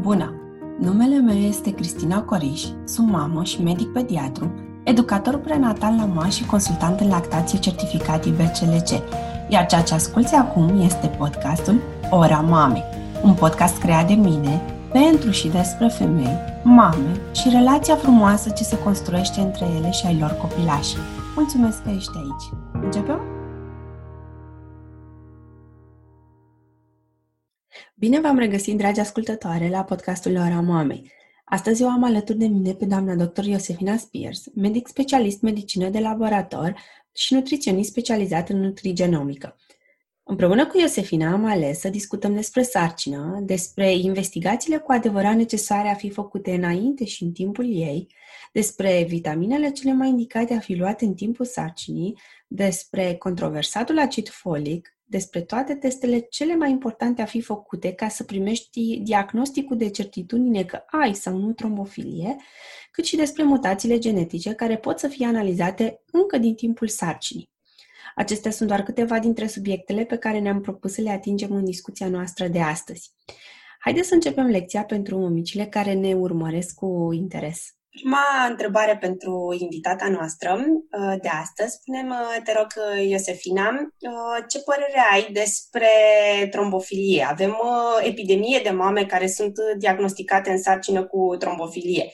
Bună! Numele meu este Cristina Coriș, sunt mamă și medic pediatru, educator prenatal la MA și consultant în lactație certificat IBCLC, iar ceea ce asculți acum este podcastul Ora Mamei, un podcast creat de mine pentru și despre femei, mame și relația frumoasă ce se construiește între ele și ai lor copilași. Mulțumesc că ești aici! Începem? Bine v-am regăsit, dragi ascultătoare, la podcastul Ora Mamei. Astăzi eu am alături de mine pe doamna dr. Iosefina Spears, medic specialist medicină de laborator și nutriționist specializat în nutrigenomică. Împreună cu Iosefina am ales să discutăm despre sarcină, despre investigațiile cu adevărat necesare a fi făcute înainte și în timpul ei, despre vitaminele cele mai indicate a fi luate în timpul sarcinii, despre controversatul acid folic, despre toate testele cele mai importante a fi făcute ca să primești diagnosticul de certitudine că ai sau nu trombofilie, cât și despre mutațiile genetice care pot să fie analizate încă din timpul sarcinii. Acestea sunt doar câteva dintre subiectele pe care ne-am propus să le atingem în discuția noastră de astăzi. Haideți să începem lecția pentru mămicile care ne urmăresc cu interes. Prima întrebare pentru invitata noastră uh, de astăzi. Spune-mi, te rog, Iosefina, uh, ce părere ai despre trombofilie? Avem uh, epidemie de mame care sunt diagnosticate în sarcină cu trombofilie.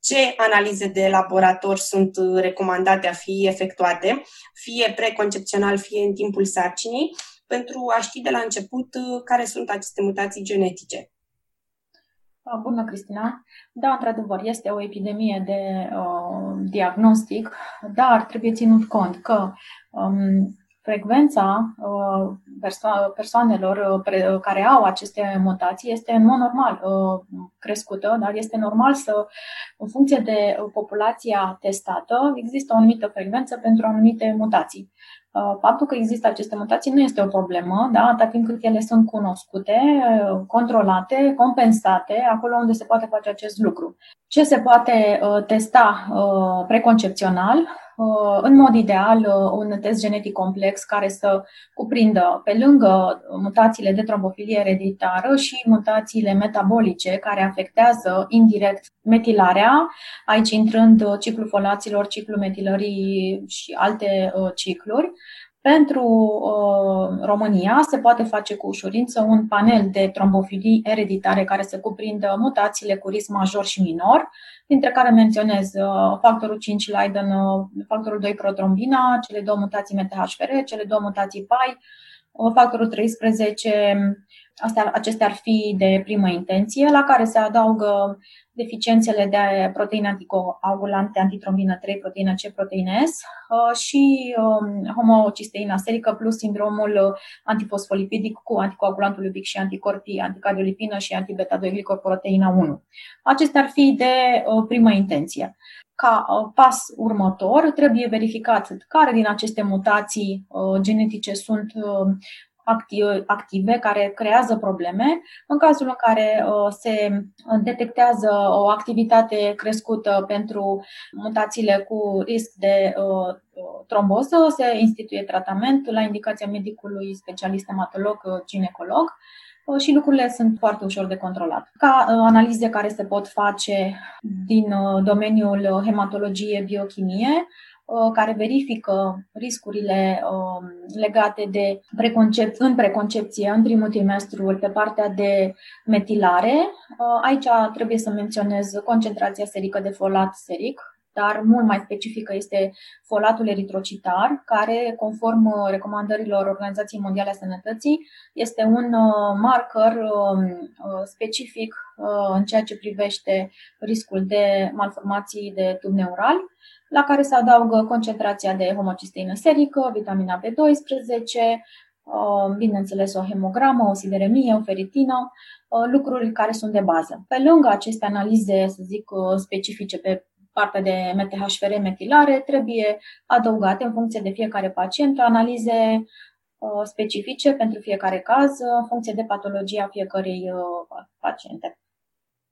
Ce analize de laborator sunt recomandate a fi efectuate, fie preconcepțional, fie în timpul sarcinii, pentru a ști de la început care sunt aceste mutații genetice? Ah, bună, Cristina! Da, într-adevăr, este o epidemie de uh, diagnostic, dar trebuie ținut cont că um, frecvența uh, perso- persoanelor uh, pre- uh, care au aceste mutații este în mod normal uh, crescută, dar este normal să, în funcție de populația testată, există o anumită frecvență pentru anumite mutații. Uh, faptul că există aceste mutații nu este o problemă, da? atât timp cât ele sunt cunoscute, uh, controlate, compensate, acolo unde se poate face acest lucru. Ce se poate uh, testa preconcepțional? În mod ideal, un test genetic complex care să cuprindă, pe lângă mutațiile de trombofilie ereditară, și mutațiile metabolice care afectează indirect metilarea, aici intrând ciclul folaților, ciclul metilării și alte cicluri. Pentru uh, România se poate face cu ușurință un panel de trombofilii ereditare care să cuprindă mutațiile cu risc major și minor, dintre care menționez uh, factorul 5 Leiden, uh, factorul 2 protrombina, cele două mutații MTHFR, cele două mutații PAI, uh, factorul 13 Astea, acestea ar fi de primă intenție, la care se adaugă deficiențele de proteine anticoagulante, antitrombină 3, proteină C, proteină S uh, și um, homocisteina serică plus sindromul antifosfolipidic cu anticoagulantul iubic și anticorpii, anticardiolipină și antibeta-2-glicoproteina 1. Acestea ar fi de uh, primă intenție. Ca uh, pas următor, trebuie verificat care din aceste mutații genetice sunt active care creează probleme. În cazul în care uh, se detectează o activitate crescută pentru mutațiile cu risc de uh, tromboză, se instituie tratament la indicația medicului specialist hematolog ginecolog uh, și lucrurile sunt foarte ușor de controlat. Ca analize care se pot face din domeniul hematologie, biochimie, Uh, care verifică riscurile um, legate de preconcep- în preconcepție, în primul trimestru, pe partea de metilare. Uh, aici trebuie să menționez concentrația serică de folat seric, dar mult mai specifică este folatul eritrocitar, care, conform uh, recomandărilor Organizației Mondiale a Sănătății, este un marker um, specific în ceea ce privește riscul de malformații de tub neural la care se adaugă concentrația de homocisteină serică, vitamina B12, uh, bineînțeles o hemogramă, o sideremie, o feritină, uh, lucruri care sunt de bază. Pe lângă aceste analize, să zic, uh, specifice pe partea de MTHFR metilare, trebuie adăugate în funcție de fiecare pacient analize specifice pentru fiecare caz, în funcție de patologia fiecărei paciente.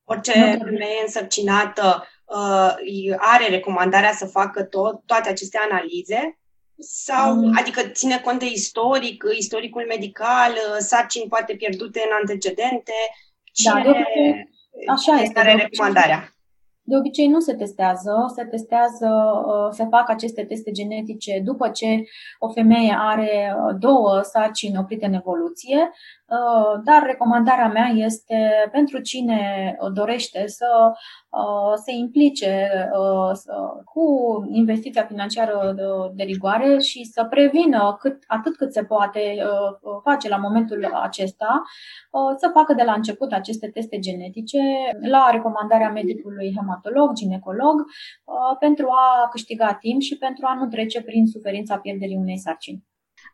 Orice femeie însărcinată uh, are recomandarea să facă tot, toate aceste analize? Sau, mm. adică ține cont de istoric, istoricul medical, uh, sarcini poate pierdute în antecedente? Da, Cine... Da, Așa este. Care recomandarea? De obicei nu se testează, se testează, uh, se fac aceste teste genetice după ce o femeie are uh, două sarcini oprite în evoluție, uh, dar recomandarea mea este pentru cine dorește să se implice cu investiția financiară de rigoare și să prevină cât, atât cât se poate face la momentul acesta, să facă de la început aceste teste genetice la recomandarea medicului hematolog hematolog, ginecolog, uh, pentru a câștiga timp și pentru a nu trece prin suferința pierderii unei sarcini.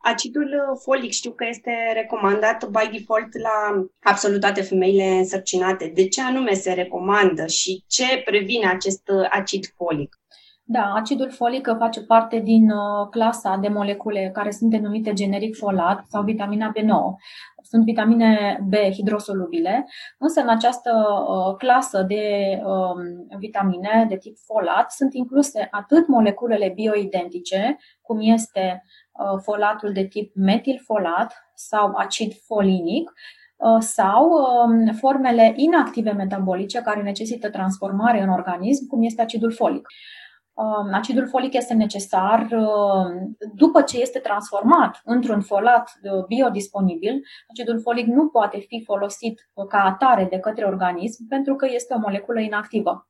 Acidul folic știu că este recomandat by default la absolut toate femeile însărcinate. De ce anume se recomandă și ce previne acest acid folic? Da, acidul folic face parte din uh, clasa de molecule care sunt denumite generic folat sau vitamina B9. Sunt vitamine B hidrosolubile, însă în această uh, clasă de um, vitamine de tip folat sunt incluse atât moleculele bioidentice, cum este uh, folatul de tip metilfolat sau acid folinic, sau um, formele inactive metabolice care necesită transformare în organism, cum este acidul folic. Um, acidul folic este necesar um, după ce este transformat într-un folat uh, biodisponibil. Acidul folic nu poate fi folosit ca atare de către organism pentru că este o moleculă inactivă.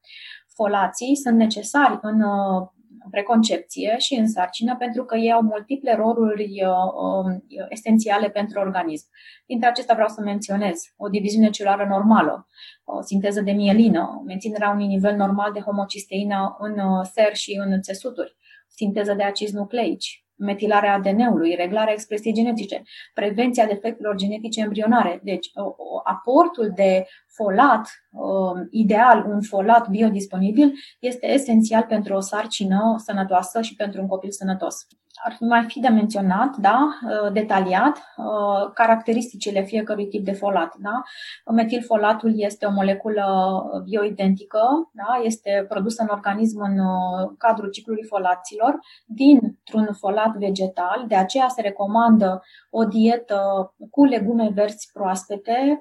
Folații sunt necesari în uh, preconcepție și în sarcină pentru că ei au multiple roluri uh, esențiale pentru organism. Dintre acestea vreau să menționez o diviziune celulară normală, o sinteză de mielină, menținerea unui nivel normal de homocisteină în uh, ser și în țesuturi, sinteză de acizi nucleici, metilarea ADN-ului, reglarea expresiei genetice, prevenția defectelor genetice embrionare. Deci, aportul de folat um, ideal, un folat biodisponibil, este esențial pentru o sarcină sănătoasă și pentru un copil sănătos ar mai fi de menționat, da, uh, detaliat, uh, caracteristicile fiecărui tip de folat. Da? Metilfolatul este o moleculă bioidentică, da? este produsă în organism în uh, cadrul ciclului folaților dintr-un folat vegetal, de aceea se recomandă o dietă cu legume verzi proaspete,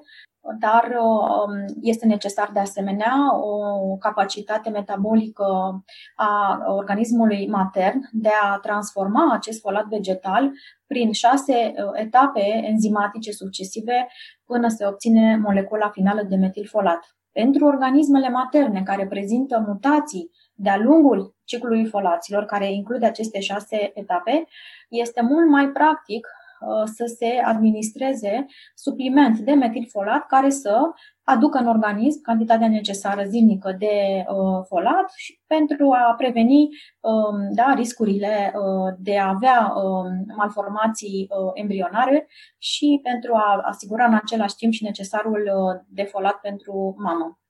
dar um, este necesar de asemenea o capacitate metabolică a organismului matern de a transforma acest folat vegetal prin șase uh, etape enzimatice succesive până se obține molecula finală de metilfolat. Pentru organismele materne care prezintă mutații de-a lungul ciclului folaților, care include aceste șase etape, este mult mai practic Uh, să se administreze supliment de metilfolat care să aducă în organism cantitatea necesară zilnică de uh, folat și pentru a preveni um, da, riscurile uh, de a avea um, malformații embrionare și pentru a asigura în același timp și necesarul de folat pentru mamă.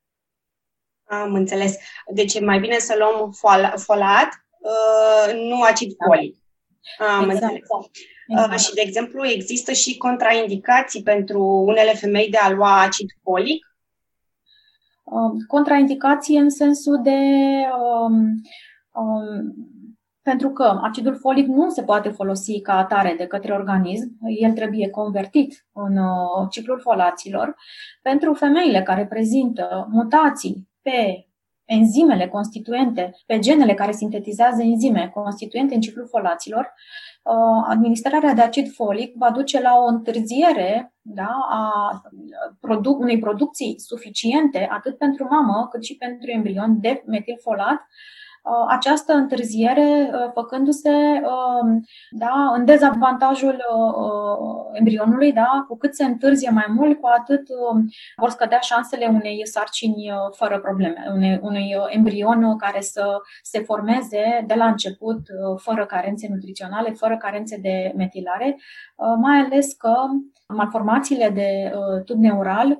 Am înțeles. Deci e mai bine să luăm folat, nu acid folic. Am exact. înțeles. Exact. Uh, și, de exemplu, există și contraindicații pentru unele femei de a lua acid folic? Uh, contraindicații în sensul de. Um, um, pentru că acidul folic nu se poate folosi ca atare de către organism, el trebuie convertit în uh, ciclul folaților. Pentru femeile care prezintă mutații pe enzimele constituente, pe genele care sintetizează enzime constituente în ciclul folaților, uh, administrarea de acid folic va duce la o întârziere da, a produc, unei producții suficiente atât pentru mamă cât și pentru embrion de metilfolat, Uh, această întârziere uh, făcându-se um, da, în dezavantajul uh, embrionului, da, cu cât se întârzie mai mult, cu atât um, vor scădea șansele unei sarcini fără probleme, unei, unui embrion care să se formeze de la început fără carențe nutriționale, fără carențe de metilare, mai ales că malformațiile de tub neural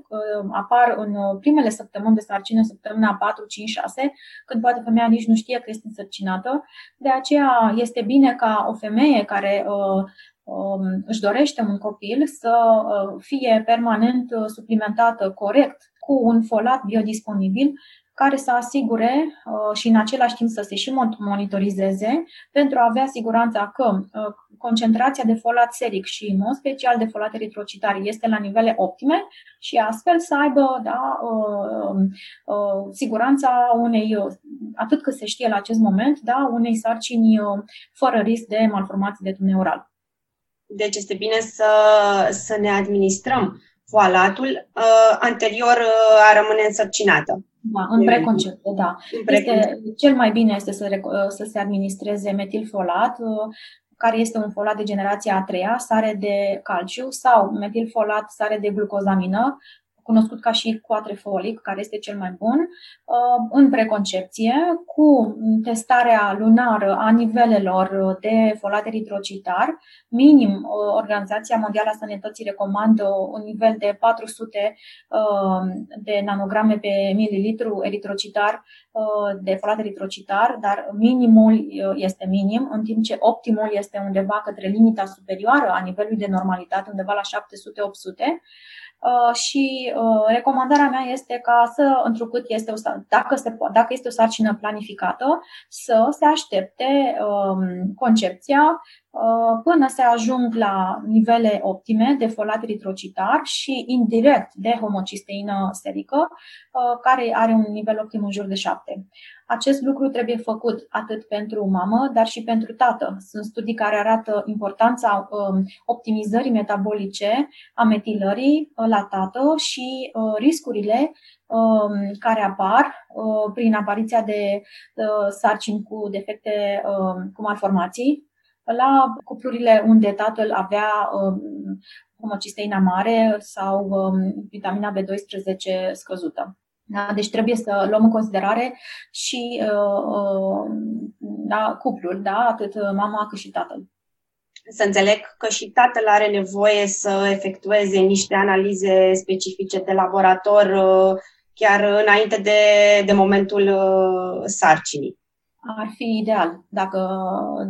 apar în primele săptămâni de sarcină, săptămâna 4, 5, 6, când poate femeia nici nu știe știe că este însărcinată. De aceea este bine ca o femeie care uh, um, își dorește un copil să uh, fie permanent uh, suplimentată corect cu un folat biodisponibil care să asigure uh, și în același timp să se și monitorizeze pentru a avea siguranța că uh, concentrația de folat seric și în mod special de folat eritrocitar este la nivele optime și astfel să aibă da, siguranța unei, atât cât se știe la acest moment, da, unei sarcini fără risc de malformații de tub neural. Deci este bine să, să ne administrăm foalatul uh, anterior uh, a rămâne însărcinată. Da, în preconcepție, da. În preconcepție. Este, cel mai bine este să, uh, să se administreze metilfolat, uh, care este un folat de generația a treia, sare de calciu sau metilfolat, sare de glucozamină, cunoscut ca și quatrefolic, care este cel mai bun, uh, în preconcepție, cu testarea lunară a nivelelor de folat eritrocitar. Minim, uh, Organizația Mondială a Sănătății recomandă un nivel de 400 uh, de nanograme pe mililitru eritrocitar de folat eritrocitar, dar minimul este minim, în timp ce optimul este undeva către limita superioară a nivelului de normalitate, undeva la 700-800. Uh, și uh, recomandarea mea este ca să, întrucât este o, dacă, se, dacă este o sarcină planificată, să se aștepte um, concepția uh, până se ajung la nivele optime de folat eritrocitar și indirect de homocisteină serică, care are un nivel optim în jur de 7. Acest lucru trebuie făcut atât pentru mamă, dar și pentru tată. Sunt studii care arată importanța um, optimizării metabolice a metilării uh, la tată și uh, riscurile um, care apar uh, prin apariția de sarcini cu defecte um, cu malformații la cuplurile unde tatăl avea homocisteina mare sau vitamina B12 scăzută. Da? Deci trebuie să luăm în considerare și uh, uh, da, cuplul, da? atât mama cât și tatăl. Să înțeleg că și tatăl are nevoie să efectueze niște analize specifice de laborator uh, chiar înainte de, de momentul uh, sarcinii ar fi ideal dacă,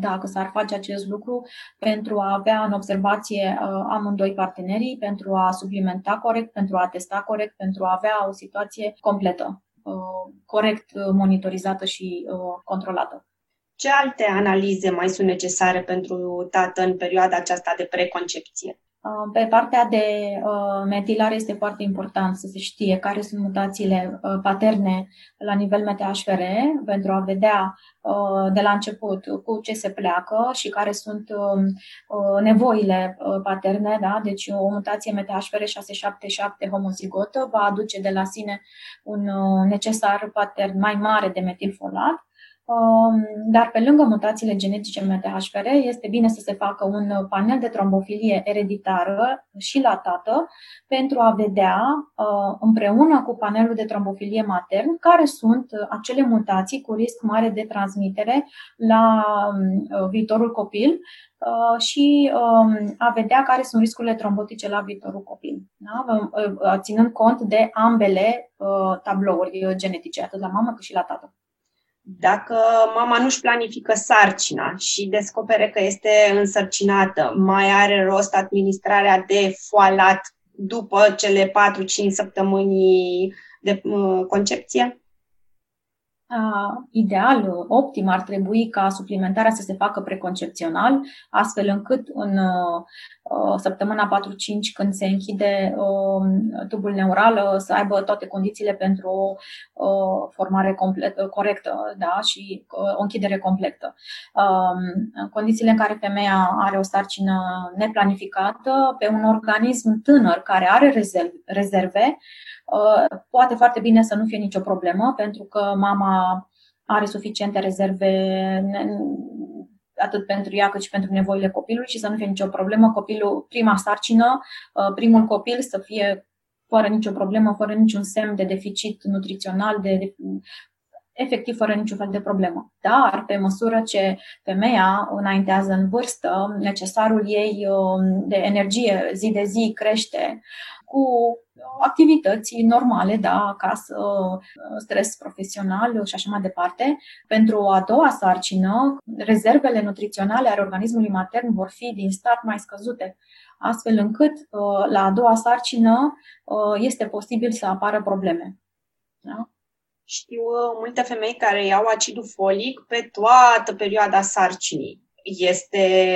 dacă s-ar face acest lucru pentru a avea în observație uh, amândoi partenerii, pentru a suplimenta corect, pentru a testa corect, pentru a avea o situație completă, uh, corect monitorizată și uh, controlată. Ce alte analize mai sunt necesare pentru tată în perioada aceasta de preconcepție? Uh, pe partea de uh, metilare este foarte important să se știe care sunt mutațiile uh, paterne la nivel MTHFR pentru a vedea de la început cu ce se pleacă și care sunt um, nevoile paterne. Da? Deci o mutație MTHFR 677 homozigotă va aduce de la sine un necesar patern mai mare de metilfolat Um, dar pe lângă mutațiile genetice MTHFR, este bine să se facă un panel de trombofilie ereditară și la tată pentru a vedea uh, împreună cu panelul de trombofilie matern care sunt acele mutații cu risc mare de transmitere la um, viitorul copil uh, și um, a vedea care sunt riscurile trombotice la viitorul copil. Da? Uh, ținând cont de ambele tablouri genetice, atât la mamă cât și la tată. Dacă mama nu-și planifică sarcina și descopere că este însărcinată, mai are rost administrarea de foalat după cele 4-5 săptămâni de uh, concepție? Ideal, optim, ar trebui ca suplimentarea să se facă preconcepțional, astfel încât în uh, săptămâna 4-5, când se închide uh, tubul neural, să aibă toate condițiile pentru o uh, formare complet, corectă da? și o închidere completă. Um, condițiile în care femeia are o sarcină neplanificată pe un organism tânăr care are rezerve, rezerve Uh, poate foarte bine să nu fie nicio problemă, pentru că mama are suficiente rezerve atât pentru ea cât și pentru nevoile copilului și să nu fie nicio problemă. Copilul, prima sarcină, uh, primul copil să fie fără nicio problemă, fără niciun semn de deficit nutrițional, de, de efectiv fără niciun fel de problemă. Dar, pe măsură ce femeia înaintează în vârstă, necesarul ei uh, de energie zi de zi crește cu activități normale, da, acasă, stres profesional și așa mai departe. Pentru a doua sarcină, rezervele nutriționale ale organismului matern vor fi din start mai scăzute, astfel încât la a doua sarcină este posibil să apară probleme. Da? Știu uh, multe femei care iau acidul folic pe toată perioada sarcinii. Este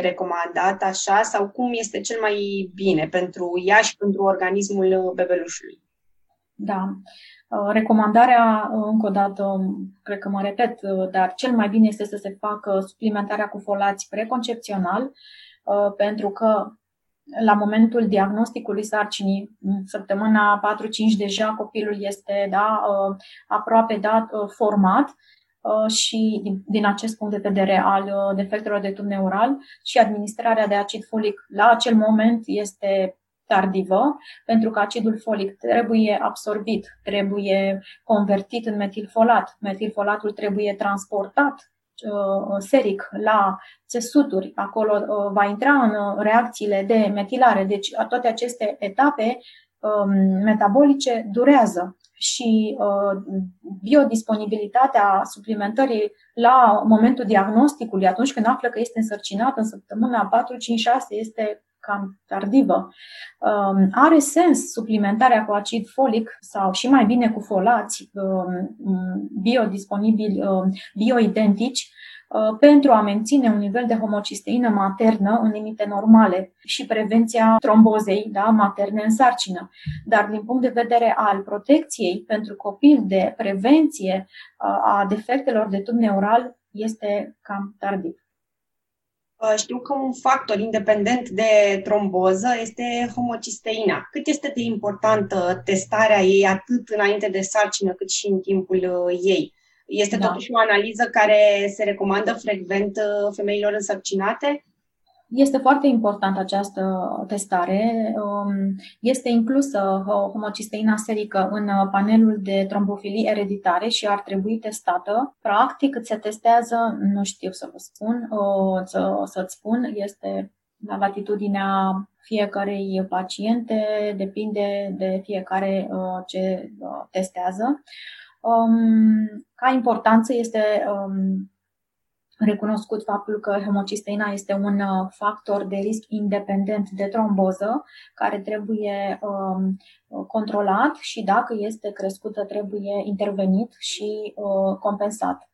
recomandat așa sau cum este cel mai bine pentru ea și pentru organismul bebelușului? Da. Uh, recomandarea, uh, încă o dată, um, cred că mă repet, dar cel mai bine este să se facă suplimentarea cu folați preconcepțional, pentru că la momentul diagnosticului sarcinii, în săptămâna 4-5 deja copilul este da, uh, aproape dat, uh, format uh, și din, din acest punct de vedere al defectelor de tub neural și administrarea de acid folic la acel moment este tardivă, pentru că acidul folic trebuie absorbit, trebuie convertit în metilfolat. Metilfolatul trebuie transportat Uh, seric la țesuturi, acolo uh, va intra în uh, reacțiile de metilare. Deci toate aceste etape um, metabolice durează și biodisponibilitatea suplimentării la momentul diagnosticului, atunci când află că este însărcinat în săptămâna 4, 5, 6, este cam tardivă. Um, are sens suplimentarea cu acid folic sau și mai bine cu folați um, biodisponibili, um, bioidentici, uh, pentru a menține un nivel de homocisteină maternă în limite normale și prevenția trombozei da, materne în sarcină. Dar din punct de vedere al protecției pentru copil de prevenție uh, a defectelor de tub neural este cam tardiv. Uh, știu că un factor independent de tromboză este homocisteina. Cât este de importantă testarea ei atât înainte de sarcină cât și în timpul uh, ei? Este da. totuși o analiză care se recomandă frecvent uh, femeilor însărcinate? Este foarte importantă această testare. Um, este inclusă homocisteina serică în panelul de trombofilii ereditare și ar trebui testată. Practic, se testează, nu știu să vă spun, să, să-ți spun, este la latitudinea fiecarei paciente, depinde de fiecare uh, ce uh, testează. Um, ca importanță este um, recunoscut faptul că hemocisteina este un uh, factor de risc independent de tromboză care trebuie um, controlat și dacă este crescută trebuie intervenit și uh, compensat.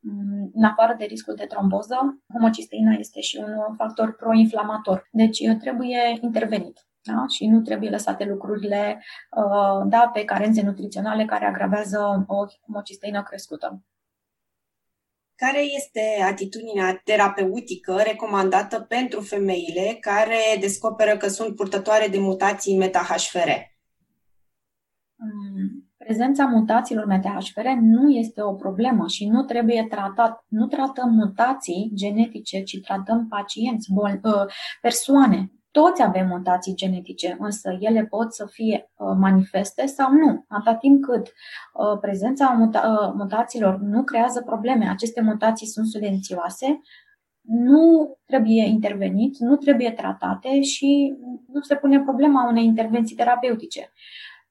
Mm, în afară de riscul de tromboză, homocisteina este și un factor proinflamator, deci uh, trebuie intervenit. Da? Și nu trebuie lăsate lucrurile da, pe carențe nutriționale care agravează o homocisteină crescută. Care este atitudinea terapeutică recomandată pentru femeile care descoperă că sunt purtătoare de mutații în MetaHFR? Mm, prezența mutațiilor MetaHFR nu este o problemă și nu trebuie tratat. Nu tratăm mutații genetice, ci tratăm pacienți, bol, ă, persoane toți avem mutații genetice, însă ele pot să fie uh, manifeste sau nu, atâta timp cât uh, prezența muta- uh, mutațiilor nu creează probleme. Aceste mutații sunt silențioase, nu trebuie intervenit, nu trebuie tratate și nu se pune problema unei intervenții terapeutice.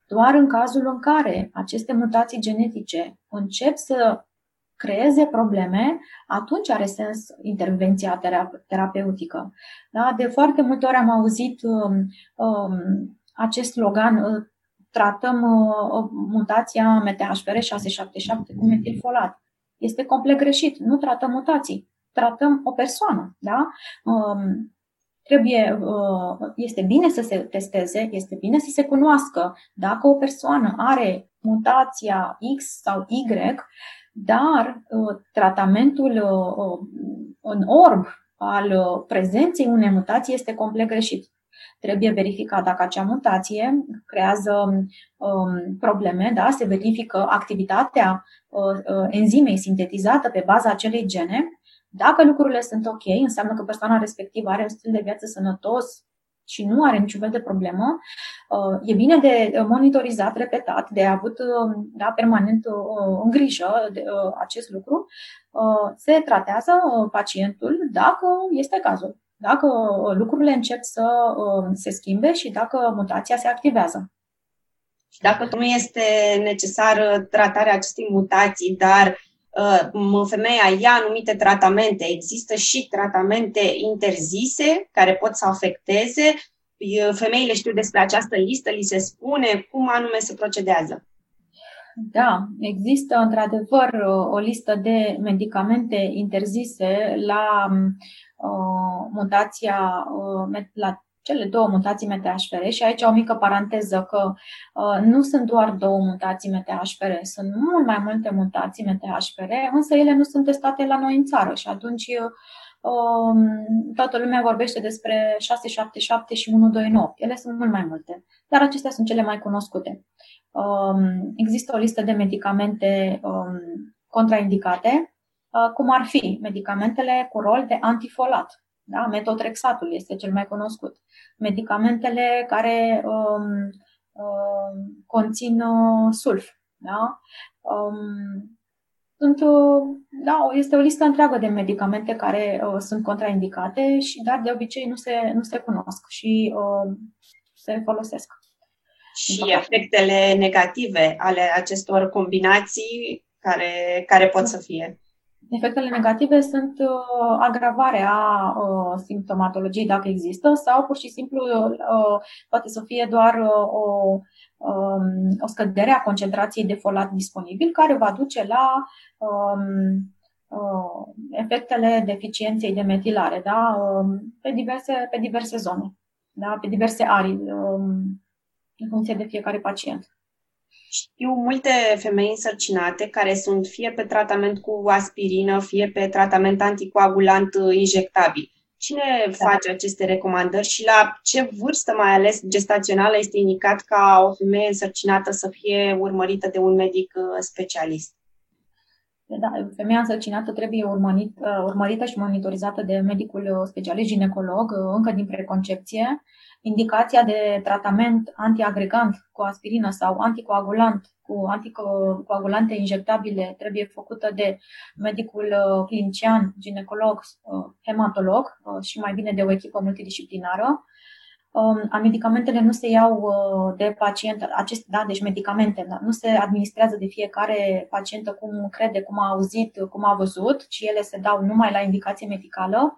Doar în cazul în care aceste mutații genetice încep să creeze probleme, atunci are sens intervenția terapeutică. Da? De foarte multe ori am auzit um, um, acest slogan, uh, tratăm uh, mutația MTHFR 677 cu metilfolat. Este complet greșit. Nu tratăm mutații, tratăm o persoană. Da? Um, trebuie, uh, este bine să se testeze, este bine să se cunoască dacă o persoană are mutația X sau Y, dar uh, tratamentul uh, uh, în orb al prezenței unei mutații este complet greșit. Trebuie verificat dacă acea mutație creează um, probleme, da? se verifică activitatea enzimei sintetizată pe baza acelei gene. Dacă lucrurile sunt ok, înseamnă că persoana respectivă are un stil de viață sănătos, și nu are niciun fel de problemă, uh, e bine de monitorizat, repetat, de avut uh, da, permanent uh, în grijă de acest lucru, se tratează pacientul dacă este cazul, dacă lucrurile încep să se schimbe și dacă mutația se activează. Și dacă nu este necesară tratarea acestei mutații, dar uh, femeia ia anumite tratamente, există și tratamente interzise care pot să afecteze. Femeile știu despre această listă, li se spune cum anume se procedează. Da, există într-adevăr o listă de medicamente interzise la uh, mutația, uh, la cele două mutații MTHFR și aici o mică paranteză că uh, nu sunt doar două mutații MTHFR, sunt mult mai multe mutații MTHFR, însă ele nu sunt testate la noi în țară și atunci uh, toată lumea vorbește despre 677 și 129. Ele sunt mult mai multe, dar acestea sunt cele mai cunoscute. Um, există o listă de medicamente um, contraindicate, uh, cum ar fi medicamentele cu rol de antifolat. Da? Metotrexatul este cel mai cunoscut. Medicamentele care um, um, conțin uh, sulf. Da? Um, sunt, uh, da, este o listă întreagă de medicamente care uh, sunt contraindicate, și dar de obicei nu se, nu se cunosc și uh, se folosesc. Și efectele negative ale acestor combinații care, care pot să fie. Efectele negative sunt uh, agravarea uh, simptomatologiei, dacă există, sau pur și simplu uh, poate să fie doar uh, o, um, o scădere a concentrației de folat disponibil, care va duce la um, uh, efectele deficienței de metilare da? Um, pe, diverse, pe diverse zone, da? pe diverse arii, um, în funcție de fiecare pacient. Știu multe femei însărcinate care sunt fie pe tratament cu aspirină, fie pe tratament anticoagulant injectabil. Cine da. face aceste recomandări și la ce vârstă, mai ales gestațională, este indicat ca o femeie însărcinată să fie urmărită de un medic uh, specialist? Da, femeia însărcinată trebuie urmărit, uh, urmărită și monitorizată de medicul specialist ginecolog uh, încă din preconcepție indicația de tratament antiagregant cu aspirină sau anticoagulant cu anticoagulante injectabile trebuie făcută de medicul uh, clinician, ginecolog, uh, hematolog uh, și mai bine de o echipă multidisciplinară. Um, a medicamentele nu se iau de pacient, acest, da, deci medicamente, da, nu se administrează de fiecare pacientă cum crede, cum a auzit, cum a văzut, ci ele se dau numai la indicație medicală Um,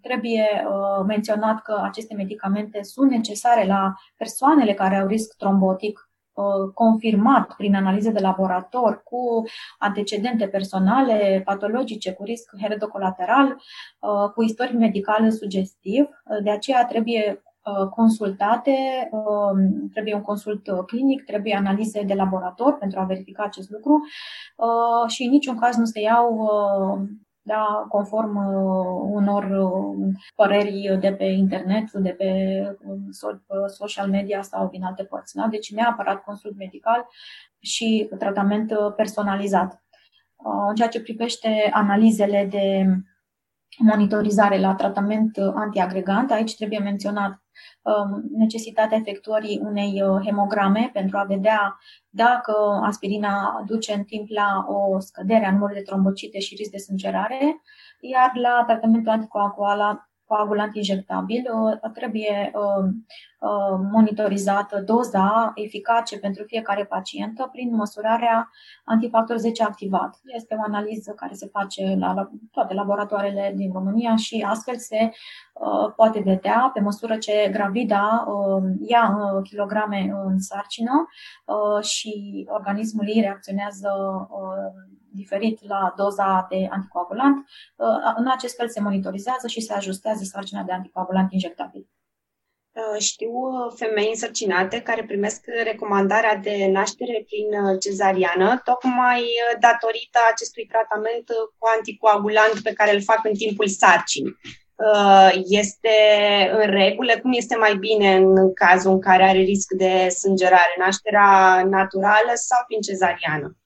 trebuie uh, menționat că aceste medicamente sunt necesare la persoanele care au risc trombotic uh, confirmat prin analize de laborator cu antecedente personale patologice cu risc heredocolateral, uh, cu istoric medical sugestiv. De aceea trebuie consultate, um, trebuie un consult clinic, trebuie analize de laborator pentru a verifica acest lucru și în niciun caz nu se iau da, conform uh, unor uh, păreri de pe internet, de pe uh, social media sau din alte părți. Da? Deci neapărat consult medical și tratament personalizat. În ceea ce privește analizele de monitorizare la tratament antiagregant, aici trebuie menționat Um, necesitatea efectuării unei uh, hemograme pentru a vedea dacă aspirina duce în timp la o scădere a numărului de trombocite și risc de sângerare, iar la tratamentul anticoagulant coagulant injectabil, uh, trebuie uh, monitorizată doza eficace pentru fiecare pacientă prin măsurarea antifactor 10 activat. Este o analiză care se face la toate laboratoarele din România și astfel se Uh, poate vedea pe măsură ce gravida uh, ia uh, kilograme în sarcină și organismul ei reacționează diferit la doza de anticoagulant. În acest fel se monitorizează și se ajustează sarcina de anticoagulant injectabil. Știu femei însărcinate care primesc recomandarea de naștere prin cezariană, tocmai datorită acestui tratament cu anticoagulant pe care îl fac în timpul sarcinii. Uh, este în regulă, cum este mai bine în cazul în care are risc de sângerare, nașterea naturală sau prin cezariană?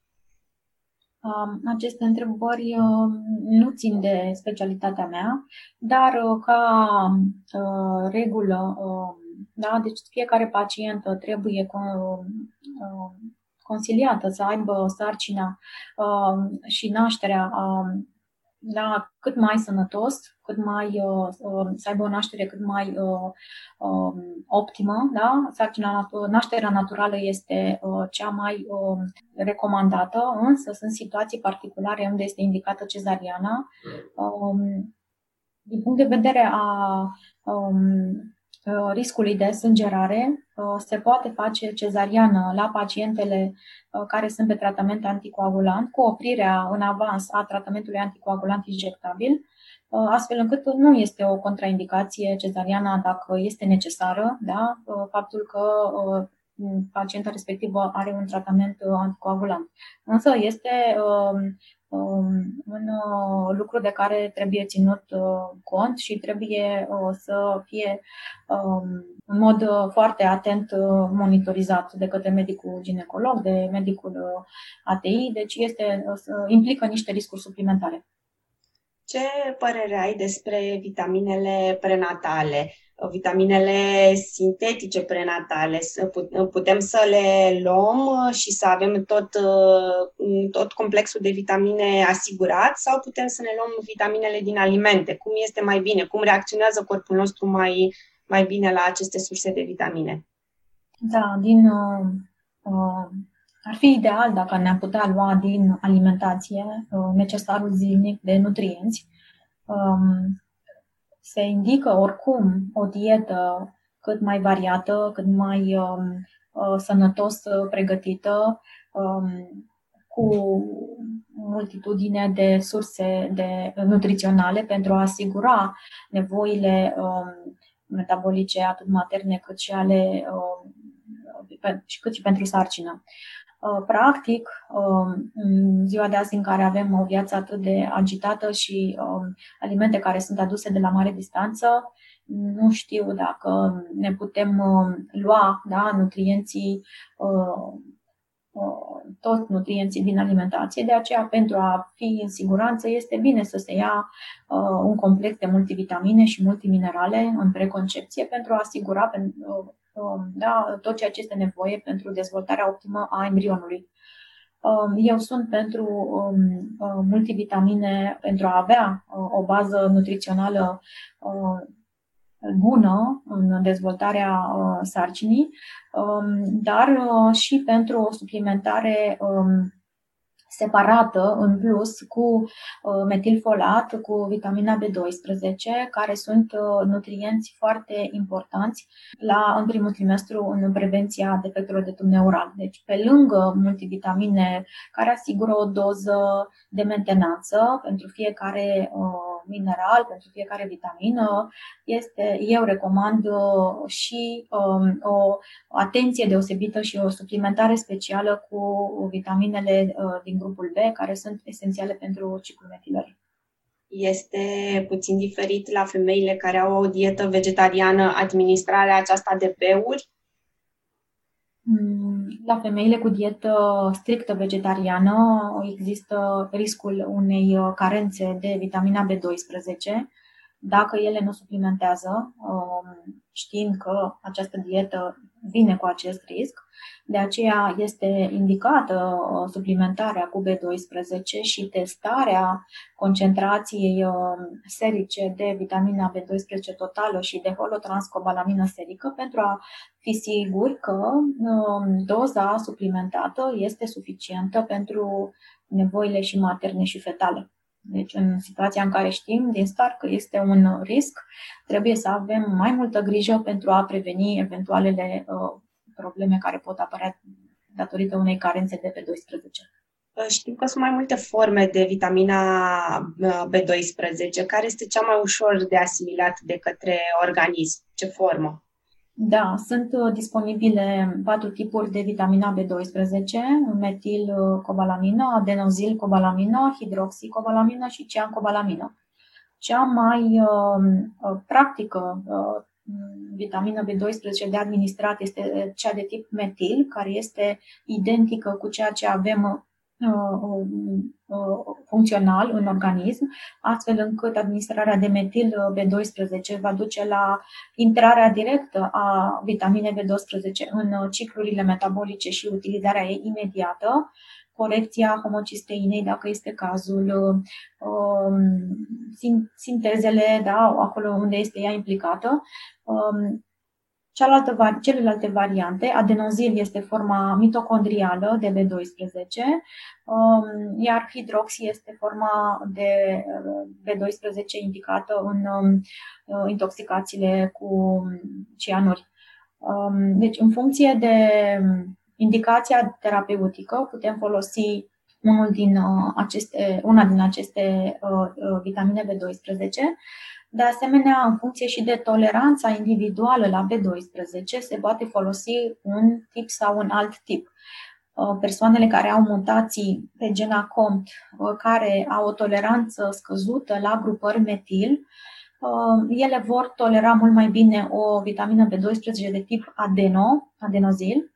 Um, aceste întrebări um, nu țin de specialitatea mea, dar uh, ca uh, regulă, um, da, deci fiecare pacient trebuie consiliată să aibă sarcina și nașterea da, cât mai sănătos, cât mai uh, uh, să aibă o naștere cât mai uh, uh, optimă. Da? Sarcina, nașterea naturală este uh, cea mai uh, recomandată, însă sunt situații particulare unde este indicată cezariana. Um, din punct de vedere a um, riscului de sângerare, se poate face cezariană la pacientele care sunt pe tratament anticoagulant cu oprirea în avans a tratamentului anticoagulant injectabil, astfel încât nu este o contraindicație cezariana dacă este necesară, da? faptul că pacienta respectivă are un tratament anticoagulant. Însă este Um, un uh, lucru de care trebuie ținut uh, cont și trebuie uh, să fie um, în mod foarte atent monitorizat de către medicul ginecolog, de medicul ATI, deci este, implică niște riscuri suplimentare. Ce părere ai despre vitaminele prenatale? Vitaminele sintetice prenatale, putem să le luăm și să avem tot, tot complexul de vitamine asigurat sau putem să ne luăm vitaminele din alimente? Cum este mai bine? Cum reacționează corpul nostru mai, mai bine la aceste surse de vitamine? Da, din, uh, uh, ar fi ideal dacă ne-am putea lua din alimentație uh, necesarul zilnic de nutrienți. Um, se indică oricum o dietă cât mai variată, cât mai um, uh, sănătos uh, pregătită, um, cu multitudine de surse de nutriționale pentru a asigura nevoile um, metabolice atât materne cât și ale um, cât și pentru sarcină. Uh, practic, um, în ziua de azi în care avem o viață atât de agitată și um, alimente care sunt aduse de la mare distanță, nu știu dacă ne putem um, lua da, nutrienții, uh, uh, toți nutrienții din alimentație. De aceea, pentru a fi în siguranță, este bine să se ia un complex de multivitamine și multiminerale în preconcepție pentru a asigura Um, da, tot ceea ce este nevoie pentru dezvoltarea optimă a embrionului. Um, eu sunt pentru um, uh, multivitamine pentru a avea uh, o bază nutrițională uh, bună în dezvoltarea sarcinii, dar și pentru o suplimentare separată în plus cu uh, metilfolat, cu vitamina B12, care sunt uh, nutrienți foarte importanți la, în primul trimestru în prevenția defectelor de tub neural. Deci, pe lângă multivitamine care asigură o doză de mentenanță pentru fiecare uh, mineral, pentru fiecare vitamină, este, eu recomand și um, o atenție deosebită și o suplimentare specială cu vitaminele din grupul B, care sunt esențiale pentru ciclul metilării. Este puțin diferit la femeile care au o dietă vegetariană administrarea aceasta de B-uri? Mm, la femeile cu dietă strictă vegetariană există riscul unei carențe de vitamina B12 dacă ele nu suplimentează, um, știind că această dietă vine cu acest risc. De aceea este indicată uh, suplimentarea cu B12 și testarea concentrației um, serice de vitamina B12 totală și de holotranscobalamină serică pentru a fi sigur că um, doza suplimentată este suficientă pentru nevoile și materne și fetale. Deci, în situația în care știm din start că este un risc, trebuie să avem mai multă grijă pentru a preveni eventualele uh, probleme care pot apărea datorită unei carențe de B12. Uh, știm că sunt mai multe forme de vitamina uh, B12. Care este cea mai ușor de asimilat de către organism? Ce formă? Da, sunt uh, disponibile patru tipuri de vitamina B12, metilcobalamină, adenozilcobalamină, hidroxicobalamină și ciancobalamină. Cea mai uh, uh, practică uh, vitamină B12 de administrat este cea de tip metil, care este identică cu ceea ce avem Uh, uh, funcțional în organism, astfel încât administrarea de metil B12 va duce la intrarea directă a vitaminei B12 în ciclurile metabolice și utilizarea ei imediată, corecția homocisteinei, dacă este cazul, um, sintezele, da, acolo unde este ea implicată, um, Cealaltă, celelalte variante, adenozil este forma mitocondrială de B12, um, iar hidroxi este forma de uh, B12 indicată în um, uh, intoxicațiile cu cianuri. Um, deci, în funcție de indicația terapeutică, putem folosi unul din uh, aceste, una din aceste vitamine B12 de asemenea, în funcție și de toleranța individuală la B12, se poate folosi un tip sau un alt tip. Uh, persoanele care au mutații pe gena COMT, uh, care au o toleranță scăzută la grupări metil, uh, ele vor tolera mult mai bine o vitamină B12 de tip adeno, adenozil, Uh,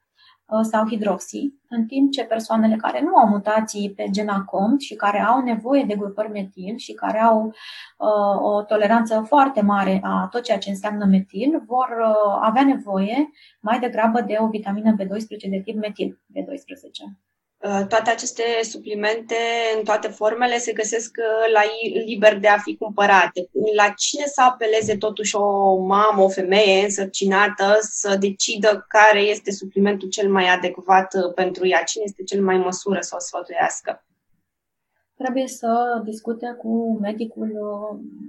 sau hidroxi, în timp ce persoanele care nu au mutații pe gena COMT și care au nevoie de grupări metil și care au uh, o toleranță foarte mare a tot ceea ce înseamnă metil, vor uh, avea nevoie mai degrabă de o vitamină B12 de tip metil B12. Uh, toate aceste suplimente, în toate formele, se găsesc uh, la liber de a fi cumpărate. La cine să apeleze totuși o mamă, o femeie însărcinată să decidă care este suplimentul cel mai adecvat uh, pentru ea? Cine este cel mai măsură să o sfătuiască? Trebuie să discute cu medicul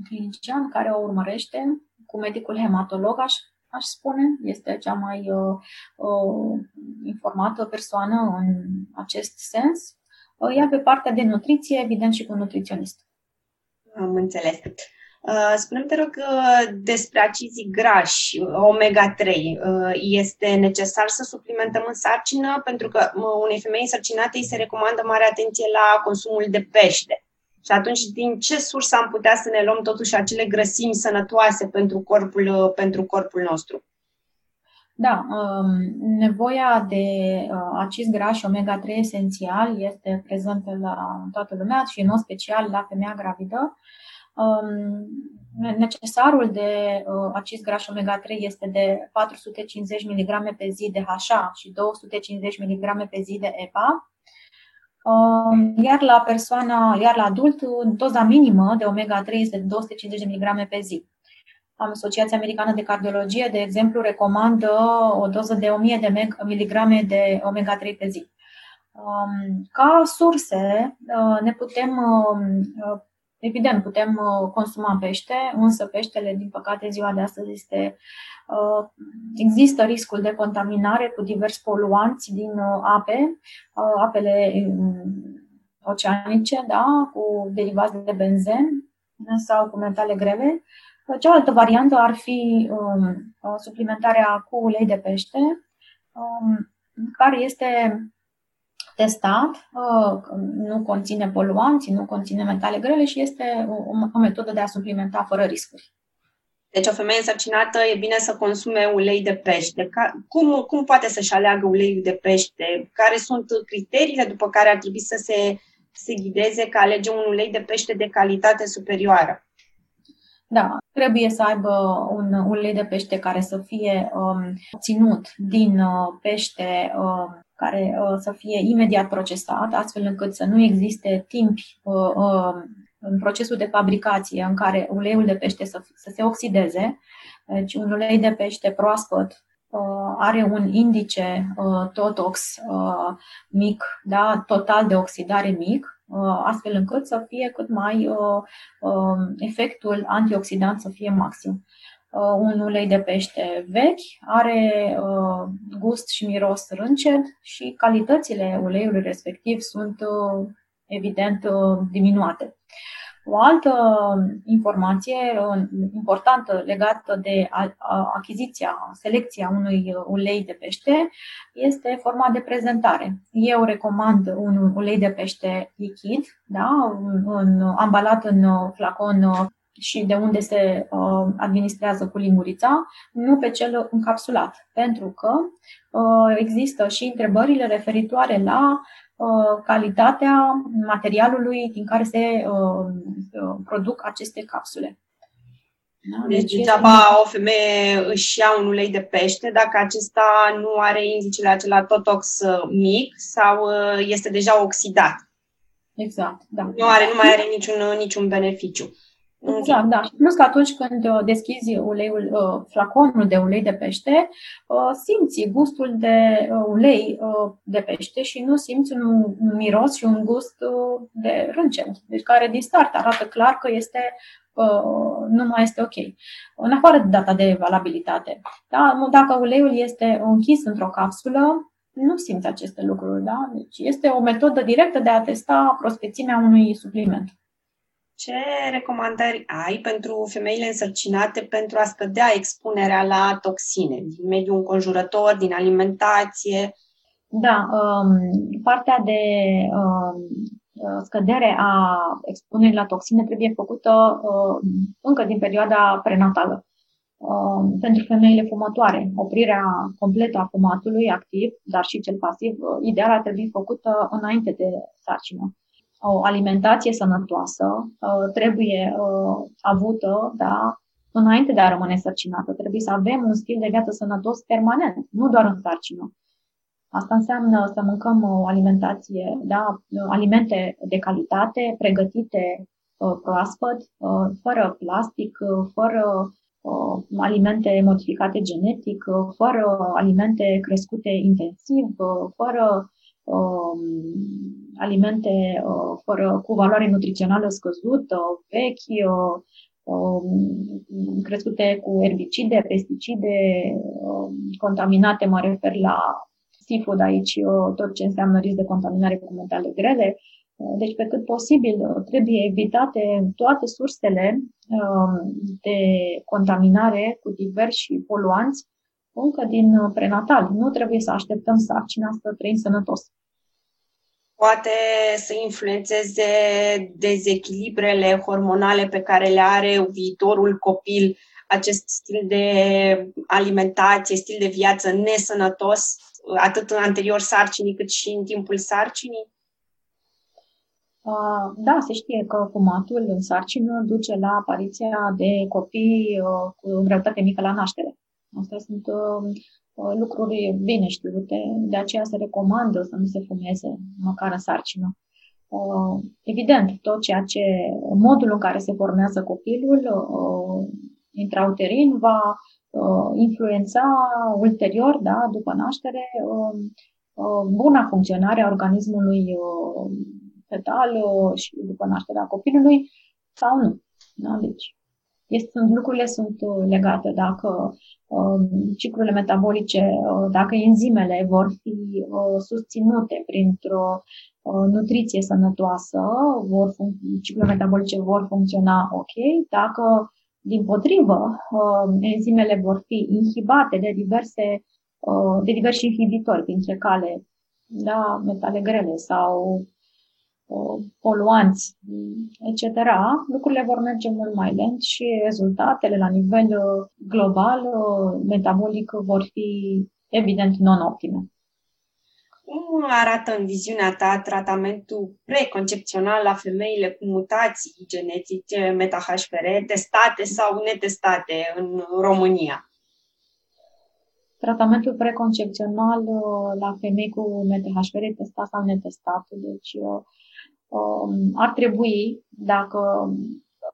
clinician care o urmărește, cu medicul hematolog, aș aș spune. Este cea mai uh, uh, informată persoană în acest sens. Uh, iar pe partea de nutriție, evident, și cu nutriționist. Am înțeles. Uh, spune te rog, uh, despre acizii grași, omega-3. Este necesar să suplimentăm în sarcină? Pentru că unei femei însărcinate îi se recomandă mare atenție la consumul de pește. Și atunci, din ce sursă am putea să ne luăm totuși acele grăsimi sănătoase pentru corpul, pentru corpul nostru? Da, um, nevoia de uh, acid grași omega-3 esențial este prezentă la toată lumea și în mod special la femeia gravidă. Um, necesarul de uh, acid graș omega-3 este de 450 mg pe zi de HA și 250 mg pe zi de EPA. Um, iar la persoana, iar la adult, doza minimă de omega-3 este de 250 mg pe zi. Asociația Americană de Cardiologie, de exemplu, recomandă o doză de 1000 de mg de omega-3 pe zi. Um, ca surse, uh, ne putem, um, uh, evident, putem uh, consuma pește, însă peștele, din păcate, ziua de astăzi este Uh, există riscul de contaminare cu diversi poluanți din uh, ape, uh, apele um, oceanice, da, cu derivați de benzen sau cu metale grele. Cealaltă variantă ar fi um, suplimentarea cu ulei de pește, um, care este testat, nu conține poluanți, nu conține metale grele și este o, o metodă de a suplimenta fără riscuri. Deci o femeie însărcinată e bine să consume ulei de pește. cum, cum poate să-și aleagă uleiul de pește? Care sunt criteriile după care ar trebui să se, se ghideze că alege un ulei de pește de calitate superioară? Da, trebuie să aibă un ulei de pește care să fie um, ținut din uh, pește uh, care uh, să fie imediat procesat, astfel încât să nu existe timp uh, uh, în procesul de fabricație în care uleiul de pește să, să se oxideze. Deci un ulei de pește proaspăt uh, are un indice uh, totox uh, mic, da, total de oxidare mic, uh, astfel încât să fie cât mai uh, uh, efectul antioxidant să fie maxim. Uh, un ulei de pește vechi are uh, gust și miros rânced și calitățile uleiului respectiv sunt uh, evident uh, diminuate. O altă informație uh, importantă legată de achiziția, selecția unui ulei de pește este forma de prezentare. Eu recomand un ulei de pește lichid, da, un, ambalat în flacon și de unde se uh, administrează cu lingurița, nu pe cel încapsulat, pentru că uh, există și întrebările referitoare la Uh, calitatea materialului din care se uh, uh, produc aceste capsule. Da? Deci, deci degeaba este... o femeie își ia un ulei de pește dacă acesta nu are indicele acela totox mic sau este deja oxidat. Exact, da. Nu, are, nu mai are niciun, niciun beneficiu. Exact, da. Plus că atunci când uh, deschizi uleiul, uh, flaconul de ulei de pește, uh, simți gustul de ulei de pește și nu simți un miros și un gust de râncen. Deci care din start arată clar că este nu mai este ok. În afară de data de valabilitate. Da? Dacă uleiul este închis într-o capsulă, nu simți aceste lucruri. Da? Deci este o metodă directă de a testa prospețimea unui supliment. Ce recomandări ai pentru femeile însărcinate pentru a scădea expunerea la toxine din mediul înconjurător, din alimentație? Da, um, partea de um, scădere a expunerii la toxine trebuie făcută um, încă din perioada prenatală. Um, pentru femeile fumătoare, oprirea completă a fumatului activ, dar și cel pasiv, uh, ideal ar trebui făcută înainte de sarcină o alimentație sănătoasă uh, trebuie uh, avută, da, înainte de a rămâne sărcinată. Trebuie să avem un stil de viață sănătos permanent, nu doar în sarcină. Asta înseamnă să mâncăm o alimentație, da, alimente de calitate, pregătite uh, proaspăt, fără plastic, fără alimente modificate genetic, fără alimente crescute intensiv, fără Um, alimente uh, fără, cu valoare nutrițională scăzută, vechi, uh, um, crescute cu erbicide, pesticide, um, contaminate, mă refer la seafood aici, uh, tot ce înseamnă risc de contaminare cu metale grele. Deci, pe cât posibil, trebuie evitate toate sursele de contaminare cu diversi poluanți încă din prenatal. Nu trebuie să așteptăm sarcina să trăim sănătos poate să influențeze dezechilibrele hormonale pe care le are viitorul copil, acest stil de alimentație, stil de viață nesănătos, atât în anterior sarcinii cât și în timpul sarcinii? Da, se știe că fumatul în sarcină duce la apariția de copii cu greutate mică la naștere. Astea sunt Uh, lucruri bine știute, de aceea se recomandă să nu se fumeze măcar în sarcină. Uh, evident, tot ceea ce, modul în care se formează copilul uh, intrauterin va influența ulterior, da, după naștere, buna funcționare a organismului fetal și după nașterea copilului sau nu. Da? Deci, este, lucrurile sunt legate. Dacă Um, ciclurile metabolice, uh, dacă enzimele vor fi uh, susținute printr-o uh, nutriție sănătoasă, vor fun- ciclurile metabolice vor funcționa ok. Dacă, din potrivă, um, enzimele vor fi inhibate de diverse de diversi inhibitori, printre care da, metale grele sau poluanți, etc., lucrurile vor merge mult mai lent și rezultatele la nivel uh, global, uh, metabolic, vor fi evident non-optime. Cum arată în viziunea ta tratamentul preconcepțional la femeile cu mutații genetice meta-HPR testate sau netestate în România? Tratamentul preconcepțional uh, la femei cu MTHPR testat sau netestat. Deci Um, ar trebui, dacă,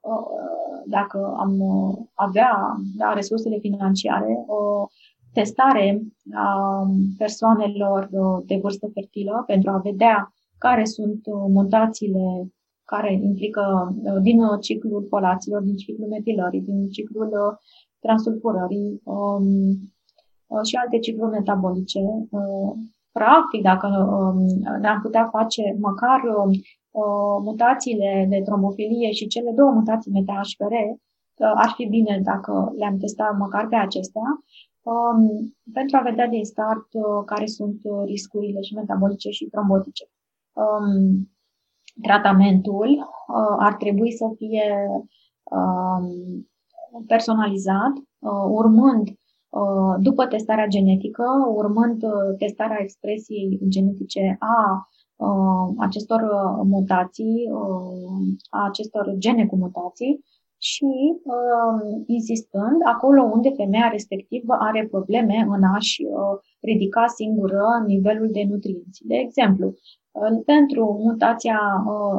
uh, dacă am avea da, resursele financiare, o testare a persoanelor uh, de vârstă fertilă pentru a vedea care sunt uh, mutațiile care implică din ciclul folaților, din ciclul metilării, din ciclul transulfurării um, și alte cicluri metabolice. Practic, dacă um, ne-am putea face măcar mutațiile de trombofilie și cele două mutații MTHPR, ar fi bine dacă le-am testat măcar pe acestea, um, pentru a vedea din start uh, care sunt uh, riscurile și metabolice și trombotice. Um, tratamentul uh, ar trebui să fie um, personalizat, urmând după testarea genetică, urmând testarea expresiei genetice a Uh, acestor uh, mutații, uh, a acestor gene cu mutații și insistând acolo unde femeia respectivă are probleme în a-și ridica singură nivelul de nutrienți. De exemplu, pentru mutația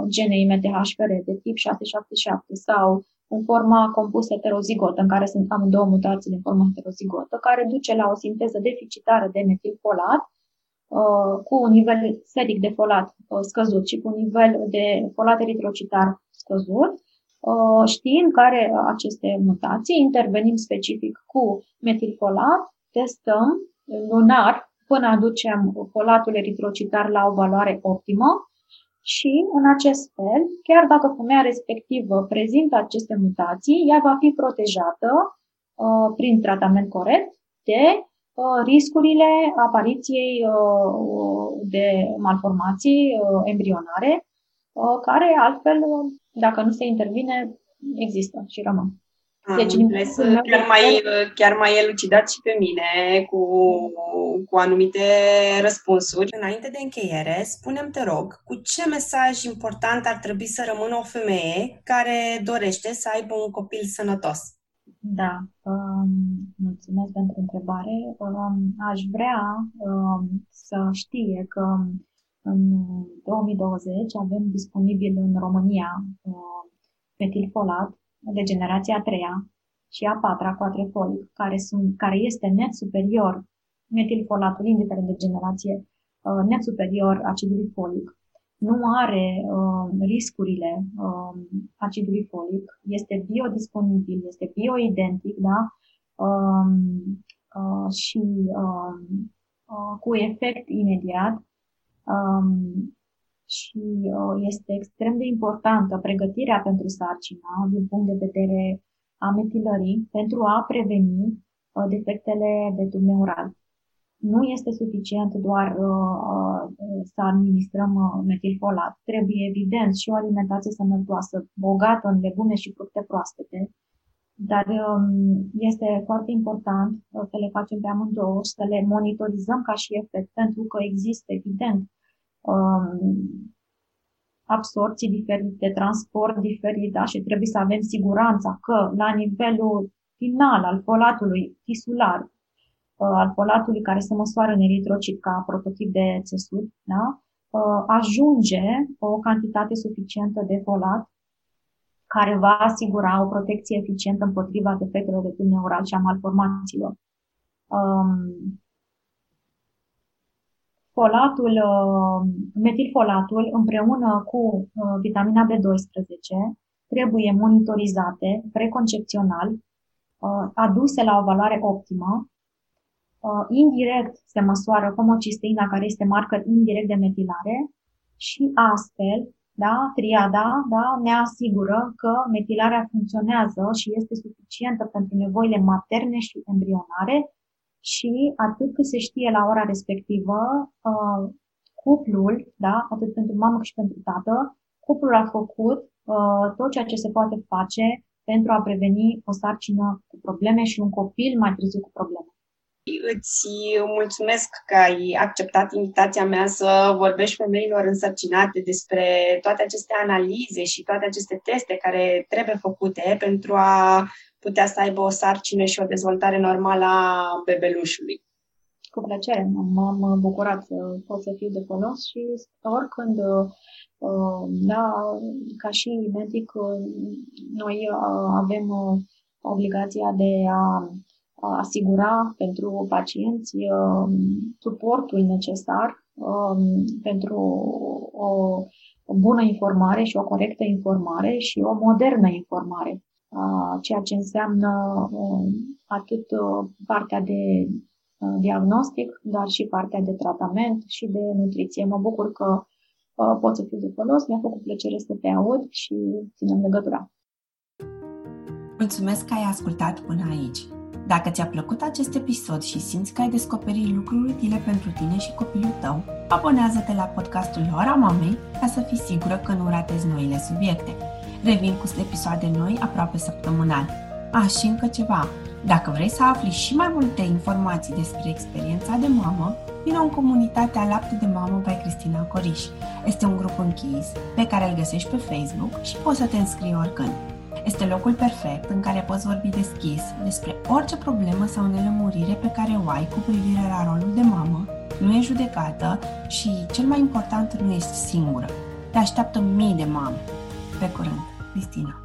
genei MTHPR de tip 677 sau în forma compusă heterozigotă, în care sunt amândouă mutații în formă heterozigotă, care duce la o sinteză deficitară de metilfolat, uh, cu un nivel seric de folat uh, scăzut și cu un nivel de folat eritrocitar scăzut, uh, știind care aceste mutații, intervenim specific cu metilfolat, testăm lunar până aducem folatul eritrocitar la o valoare optimă și, în acest fel, chiar dacă femeia respectivă prezintă aceste mutații, ea va fi protejată uh, prin tratament corect de uh, riscurile apariției uh, de malformații uh, embrionare, uh, care altfel, uh, dacă nu se intervine, există și rămân. Am deci, înțeles, chiar mai, chiar mai elucidat și pe mine cu, cu anumite răspunsuri. Înainte de încheiere, spunem te rog, cu ce mesaj important ar trebui să rămână o femeie care dorește să aibă un copil sănătos? Da, um, mulțumesc pentru întrebare. Um, aș vrea um, să știe că în 2020 avem disponibil în România uh, metilfolat de generația a treia și a patra cu atrefolic, care, sunt, care este net superior metilfolatul, indiferent de generație, uh, net superior acidului folic, nu are uh, riscurile uh, acidului folic, este biodisponibil, este bioidentic, da? Uh, uh, și uh, uh, cu efect imediat. Um, și uh, este extrem de importantă pregătirea pentru sarcină din punct de vedere a metilării pentru a preveni uh, defectele de tub neural. Nu este suficient doar uh, să administrăm metilfolat. Trebuie evident și o alimentație sănătoasă, bogată în legume și fructe proaspete, dar um, este foarte important să le facem pe amândouă și să le monitorizăm ca și efect, pentru că există, evident, um, absorții diferite, transport diferit, da? și trebuie să avem siguranța că la nivelul final al folatului tisular, uh, al folatului care se măsoară în eritrocit ca prototip de țesut, da? Uh, ajunge o cantitate suficientă de folat care va asigura o protecție eficientă împotriva defectelor de tub neural și a malformațiilor. Um, folatul, uh, metilfolatul împreună cu uh, vitamina B12 trebuie monitorizate preconcepțional, uh, aduse la o valoare optimă. Indirect se măsoară homocisteina, care este marcă indirect de metilare și astfel, da, triada da, ne asigură că metilarea funcționează și este suficientă pentru nevoile materne și embrionare și atât cât se știe la ora respectivă, uh, cuplul, da, atât pentru mamă cât și pentru tată, cuplul a făcut uh, tot ceea ce se poate face pentru a preveni o sarcină cu probleme și un copil mai târziu cu probleme. Îți mulțumesc că ai acceptat invitația mea să vorbești femeilor însărcinate despre toate aceste analize și toate aceste teste care trebuie făcute pentru a putea să aibă o sarcină și o dezvoltare normală a bebelușului. Cu plăcere, m-am bucurat să pot să fiu de folos și oricând, uh, da, ca și medic, uh, noi uh, avem obligația de a asigura pentru pacienți suportul necesar pentru o bună informare și o corectă informare și o modernă informare ceea ce înseamnă atât partea de diagnostic, dar și partea de tratament și de nutriție. Mă bucur că pot să fiu de folos, mi-a făcut plăcere să te aud și ținem legătura. Mulțumesc că ai ascultat până aici. Dacă ți-a plăcut acest episod și simți că ai descoperit lucruri utile pentru tine și copilul tău, abonează-te la podcastul Ora Mamei ca să fii sigură că nu ratezi noile subiecte. Revin cu episoade noi aproape săptămânal. A, și încă ceva. Dacă vrei să afli și mai multe informații despre experiența de mamă, vină în comunitatea Lapte de Mamă by Cristina Coriș. Este un grup închis pe care îl găsești pe Facebook și poți să te înscrii oricând. Este locul perfect în care poți vorbi deschis despre orice problemă sau nelămurire pe care o ai cu privire la rolul de mamă, nu e judecată și, cel mai important, nu ești singură. Te așteaptă mii de mame. Pe curând! Cristina.